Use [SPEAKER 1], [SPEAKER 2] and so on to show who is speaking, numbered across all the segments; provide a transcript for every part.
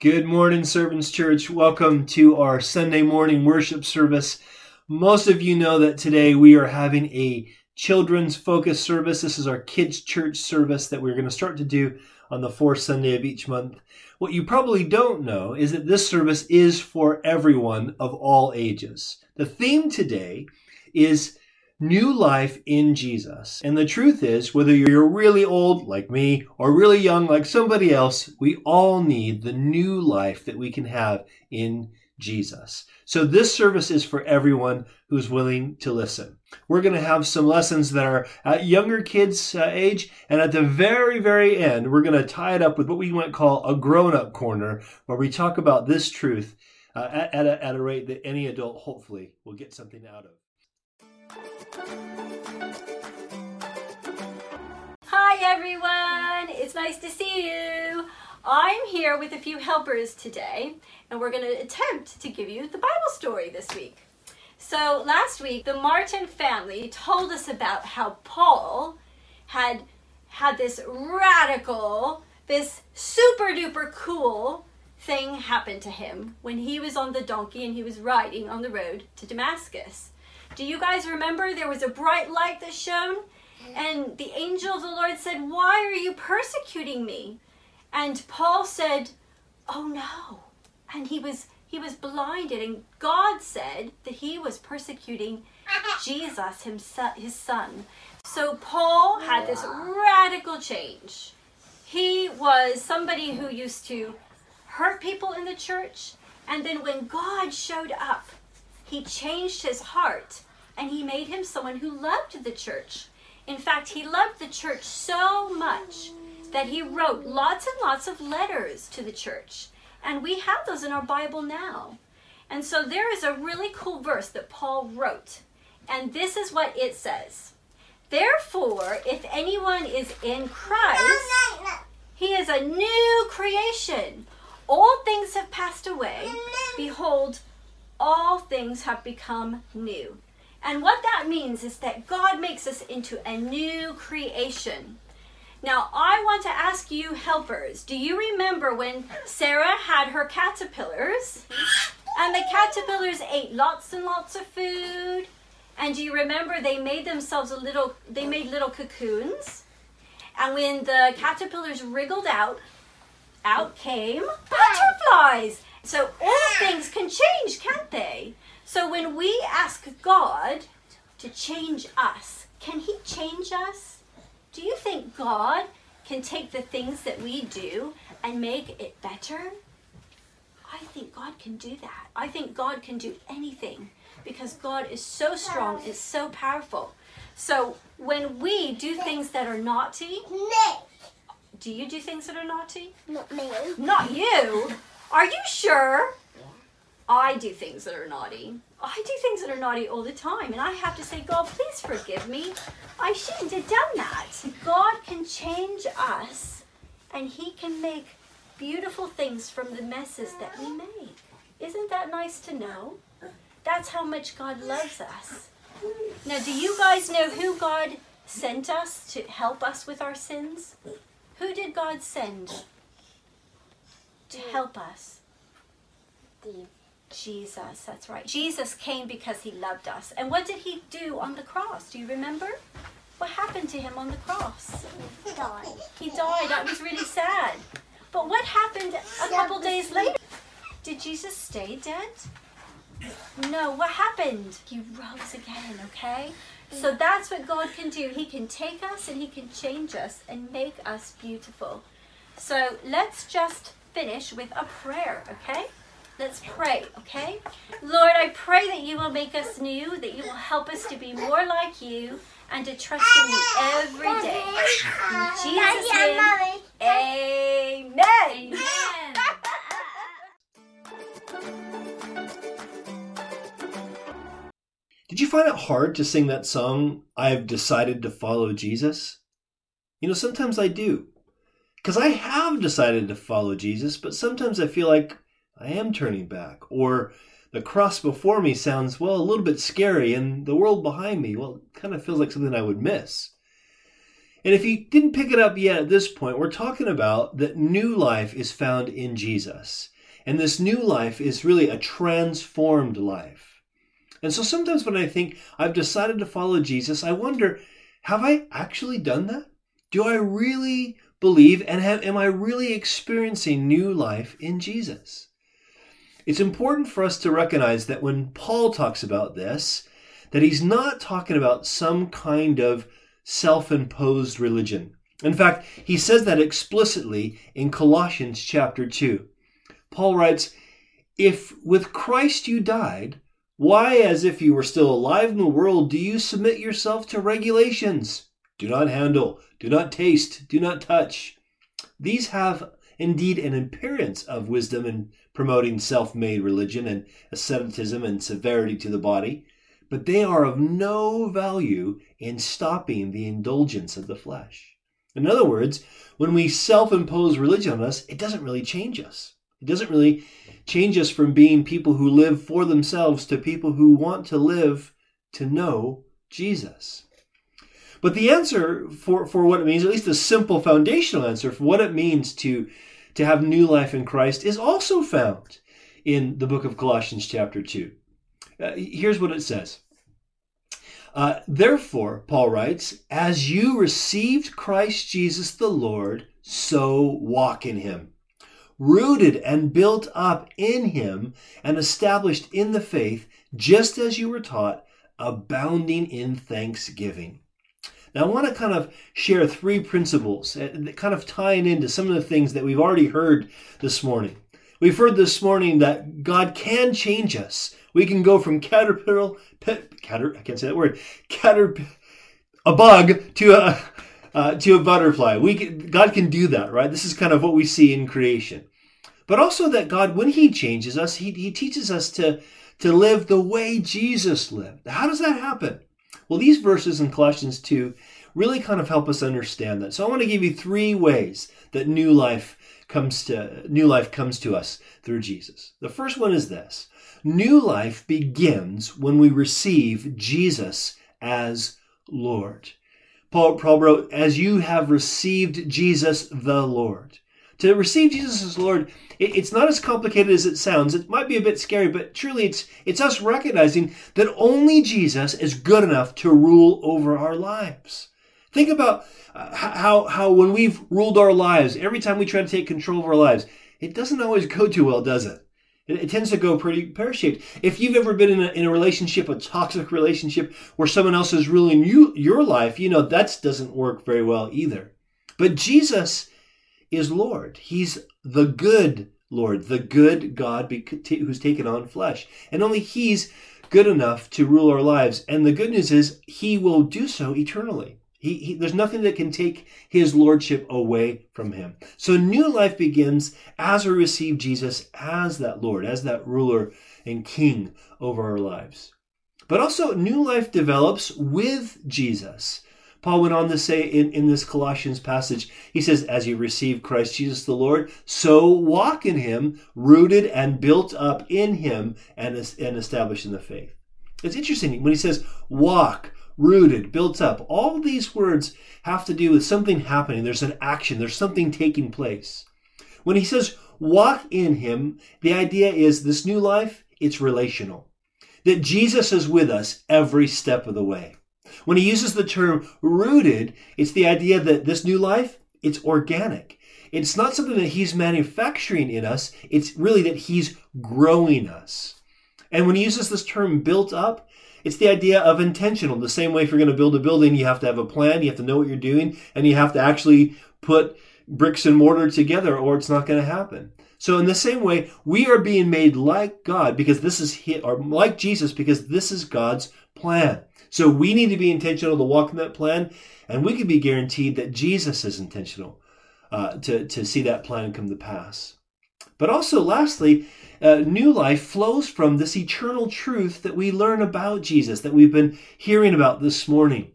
[SPEAKER 1] Good morning, Servants Church. Welcome to our Sunday morning worship service. Most of you know that today we are having a children's focus service. This is our kids' church service that we're going to start to do on the fourth Sunday of each month. What you probably don't know is that this service is for everyone of all ages. The theme today is new life in Jesus. And the truth is, whether you're really old like me or really young like somebody else, we all need the new life that we can have in Jesus. So this service is for everyone who's willing to listen. We're going to have some lessons that are at younger kids' uh, age, and at the very, very end, we're going to tie it up with what we might call a grown-up corner, where we talk about this truth uh, at, at, a, at a rate that any adult hopefully will get something out of.
[SPEAKER 2] Hi everyone, it's nice to see you. I'm here with a few helpers today and we're going to attempt to give you the Bible story this week. So last week the Martin family told us about how Paul had had this radical, this super duper cool thing happen to him when he was on the donkey and he was riding on the road to Damascus. Do you guys remember there was a bright light that shone? And the angel of the Lord said, Why are you persecuting me? And Paul said, Oh no. And he was he was blinded and God said that he was persecuting Jesus himself his son. So Paul had this radical change. He was somebody who used to hurt people in the church and then when God showed up he changed his heart and he made him someone who loved the church. In fact, he loved the church so much that he wrote lots and lots of letters to the church. And we have those in our Bible now. And so there is a really cool verse that Paul wrote. And this is what it says Therefore, if anyone is in Christ, he is a new creation. All things have passed away. Behold, all things have become new. And what that means is that God makes us into a new creation. Now, I want to ask you, helpers, do you remember when Sarah had her caterpillars? And the caterpillars ate lots and lots of food. And do you remember they made themselves a little, they made little cocoons? And when the caterpillars wriggled out, out came butterflies. So all things can change, can't they? So when we ask God to change us, can He change us? Do you think God can take the things that we do and make it better? I think God can do that. I think God can do anything because God is so strong, is so powerful. So when we do things that are naughty, do you do things that are naughty?
[SPEAKER 3] Not me.
[SPEAKER 2] Not you. Are you sure? Yeah. I do things that are naughty. I do things that are naughty all the time, and I have to say, God, please forgive me. I shouldn't have done that. God can change us, and He can make beautiful things from the messes that we make. Isn't that nice to know? That's how much God loves us. Now, do you guys know who God sent us to help us with our sins? Who did God send to help us? Jesus, that's right. Jesus came because he loved us. And what did he do on the cross? Do you remember? What happened to him on the cross?
[SPEAKER 3] He died.
[SPEAKER 2] He died. That was really sad. But what happened a couple days later? Did Jesus stay dead? No, what happened? He rose again, okay? So that's what God can do. He can take us and He can change us and make us beautiful. So let's just finish with a prayer, okay? Let's pray, okay? Lord, I pray that you will make us new, that you will help us to be more like you and to trust in you every day. In Jesus' name, amen.
[SPEAKER 4] Amen.
[SPEAKER 1] Did you find it hard to sing that song, I've decided to follow Jesus? You know, sometimes I do. Because I have decided to follow Jesus, but sometimes I feel like I am turning back. Or the cross before me sounds, well, a little bit scary, and the world behind me, well, kind of feels like something I would miss. And if you didn't pick it up yet at this point, we're talking about that new life is found in Jesus. And this new life is really a transformed life. And so sometimes when I think I've decided to follow Jesus, I wonder, have I actually done that? Do I really believe and have, am I really experiencing new life in Jesus? It's important for us to recognize that when Paul talks about this, that he's not talking about some kind of self-imposed religion. In fact, he says that explicitly in Colossians chapter 2. Paul writes, If with Christ you died, why, as if you were still alive in the world, do you submit yourself to regulations? Do not handle, do not taste, do not touch. These have indeed an appearance of wisdom in promoting self made religion and asceticism and severity to the body, but they are of no value in stopping the indulgence of the flesh. In other words, when we self impose religion on us, it doesn't really change us. It doesn't really change us from being people who live for themselves to people who want to live to know Jesus. But the answer for, for what it means, at least a simple foundational answer for what it means to, to have new life in Christ, is also found in the book of Colossians, chapter 2. Uh, here's what it says. Uh, Therefore, Paul writes, as you received Christ Jesus the Lord, so walk in him rooted and built up in him and established in the faith, just as you were taught, abounding in thanksgiving. Now, I want to kind of share three principles uh, that kind of tying into some of the things that we've already heard this morning. We've heard this morning that God can change us. We can go from caterpillar, cater, I can't say that word, caterpillar, a bug to a, uh, to a butterfly. We can, God can do that, right? This is kind of what we see in creation. But also that God, when He changes us, He, he teaches us to, to live the way Jesus lived. How does that happen? Well, these verses in Colossians 2 really kind of help us understand that. So I want to give you three ways that new life comes to new life comes to us through Jesus. The first one is this. New life begins when we receive Jesus as Lord. Paul, Paul wrote, as you have received Jesus the Lord. To receive Jesus as Lord, it, it's not as complicated as it sounds. It might be a bit scary, but truly it's, it's us recognizing that only Jesus is good enough to rule over our lives. Think about uh, how, how when we've ruled our lives, every time we try to take control of our lives, it doesn't always go too well, does it? It, it tends to go pretty pear shaped. If you've ever been in a, in a relationship, a toxic relationship, where someone else is ruling you, your life, you know that doesn't work very well either. But Jesus is Lord. He's the good Lord, the good God who's taken on flesh. And only He's good enough to rule our lives. And the good news is He will do so eternally. He, he, there's nothing that can take his lordship away from him. So new life begins as we receive Jesus as that Lord, as that ruler and king over our lives. But also, new life develops with Jesus. Paul went on to say in, in this Colossians passage, he says, As you receive Christ Jesus the Lord, so walk in him, rooted and built up in him and, and established in the faith. It's interesting when he says walk, rooted, built up. All these words have to do with something happening. There's an action, there's something taking place. When he says walk in him, the idea is this new life, it's relational. That Jesus is with us every step of the way. When he uses the term rooted, it's the idea that this new life, it's organic. It's not something that he's manufacturing in us, it's really that he's growing us. And when he uses this term built up, it's the idea of intentional. The same way if you're going to build a building, you have to have a plan, you have to know what you're doing, and you have to actually put bricks and mortar together or it's not going to happen. So in the same way, we are being made like God because this is hit or like Jesus because this is God's plan. So we need to be intentional to walk in that plan, and we can be guaranteed that Jesus is intentional uh, to, to see that plan come to pass. But also, lastly, uh, new life flows from this eternal truth that we learn about Jesus, that we've been hearing about this morning.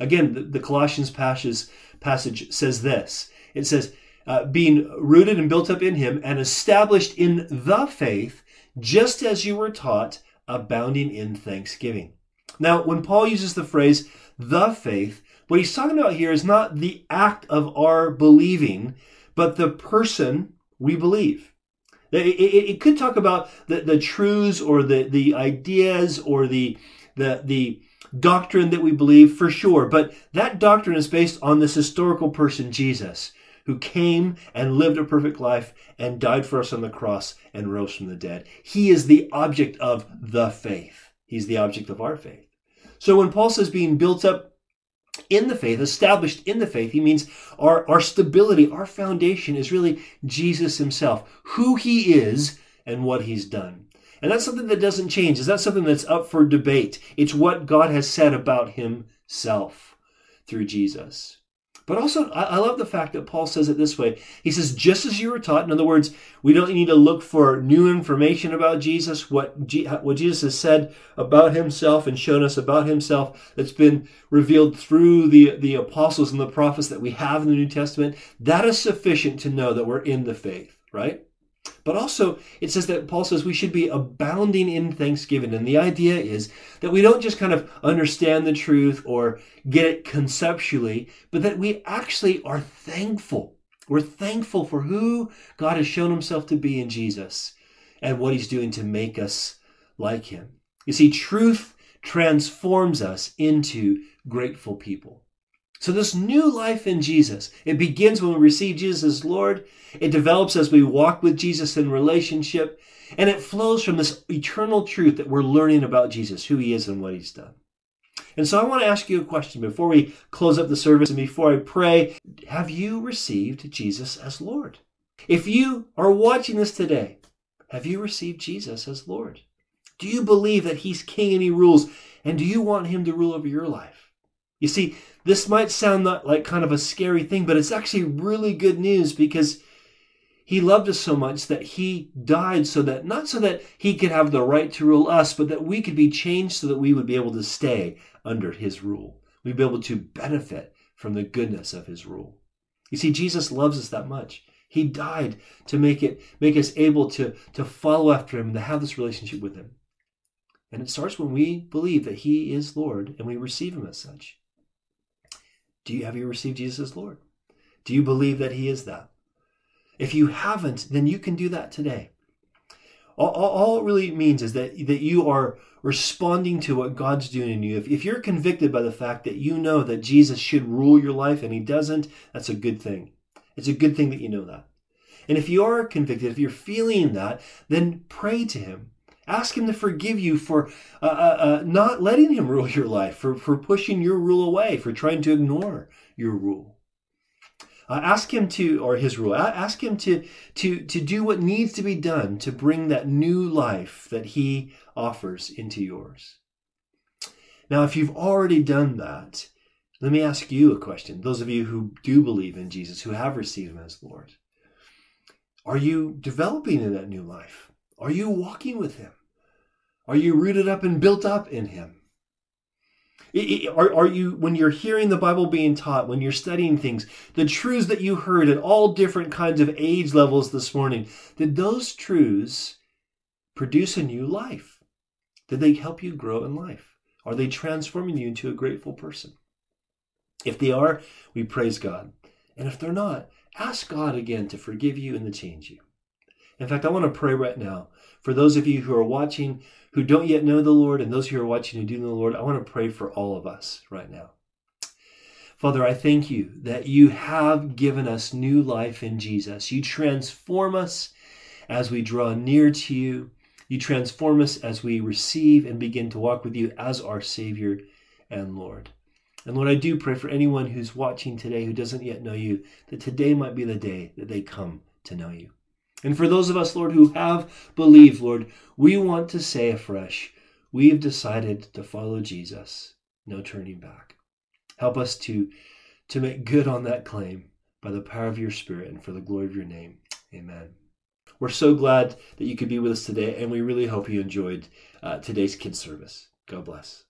[SPEAKER 1] Again, the, the Colossians passage, passage says this it says, uh, being rooted and built up in him and established in the faith, just as you were taught, abounding in thanksgiving. Now, when Paul uses the phrase the faith, What he's talking about here is not the act of our believing, but the person we believe. It, it, it could talk about the, the truths or the, the ideas or the, the, the doctrine that we believe for sure, but that doctrine is based on this historical person, Jesus, who came and lived a perfect life and died for us on the cross and rose from the dead. He is the object of the faith. He's the object of our faith. So when Paul says being built up in the faith, established in the faith, he means our, our stability, our foundation is really Jesus himself, who he is and what he's done. And that's something that doesn't change. Is that something that's up for debate? It's what God has said about himself through Jesus. But also, I, love the fact that Paul says it this way. He says, just as you were taught. In other words, we don't need to look for new information about Jesus. What, G, what Jesus has said about himself and shown us about himself that's been revealed through the, the apostles and the prophets that we have in the New Testament, that is sufficient to know that we're in the faith, right? But also, it says that Paul says we should be abounding in thanksgiving. And the idea is that we don't just kind of understand the truth or get it conceptually, but that we actually are thankful. We're thankful for who God has shown himself to be in Jesus and what he's doing to make us like him. You see, truth transforms us into grateful people. So this new life in Jesus, it begins when we receive Jesus as Lord. It develops as we walk with Jesus in relationship. And it flows from this eternal truth that we're learning about Jesus, who he is and what he's done. And so I want to ask you a question before we close up the service and before I pray. Have you received Jesus as Lord? If you are watching this today, have you received Jesus as Lord? Do you believe that he's king and he rules? And do you want him to rule over your life? You see, this might sound like kind of a scary thing, but it's actually really good news because he loved us so much that he died so that not so that he could have the right to rule us, but that we could be changed so that we would be able to stay under his rule. We'd be able to benefit from the goodness of his rule. You see, Jesus loves us that much. He died to make it make us able to, to follow after him, and to have this relationship with him. And it starts when we believe that he is Lord and we receive him as such. Do you have you received Jesus as Lord? Do you believe that he is that? If you haven't, then you can do that today. All, all, all, it really means is that, that you are responding to what God's doing in you. If, if you're convicted by the fact that you know that Jesus should rule your life and he doesn't, that's a good thing. It's a good thing that you know that. And if you are convicted, if you're feeling that, then pray to him. Ask him to forgive you for uh, uh, uh, not letting him rule your life, for, for pushing your rule away, for trying to ignore your rule. Uh, ask him to, or his rule, ask him to, to, to do what needs to be done to bring that new life that he offers into yours. Now, if you've already done that, let me ask you a question. Those of you who do believe in Jesus, who have received him as Lord, are you developing in that new life? Are you walking with him? Are you rooted up and built up in him? Are, are you, when you're hearing the Bible being taught, when you're studying things, the truths that you heard at all different kinds of age levels this morning, did those truths produce a new life? Did they help you grow in life? Are they transforming you into a grateful person? If they are, we praise God. And if they're not, ask God again to forgive you and to change you. In fact, I want to pray right now for those of you who are watching who don't yet know the Lord and those who are watching who do know the Lord. I want to pray for all of us right now. Father, I thank you that you have given us new life in Jesus. You transform us as we draw near to you. You transform us as we receive and begin to walk with you as our Savior and Lord. And Lord, I do pray for anyone who's watching today who doesn't yet know you, that today might be the day that they come to know you. And for those of us, Lord, who have believed, Lord, we want to say afresh, we have decided to follow Jesus, no turning back. Help us to, to make good on that claim by the power of your Spirit and for the glory of your name. Amen. We're so glad that you could be with us today, and we really hope you enjoyed uh, today's kids' service. God bless.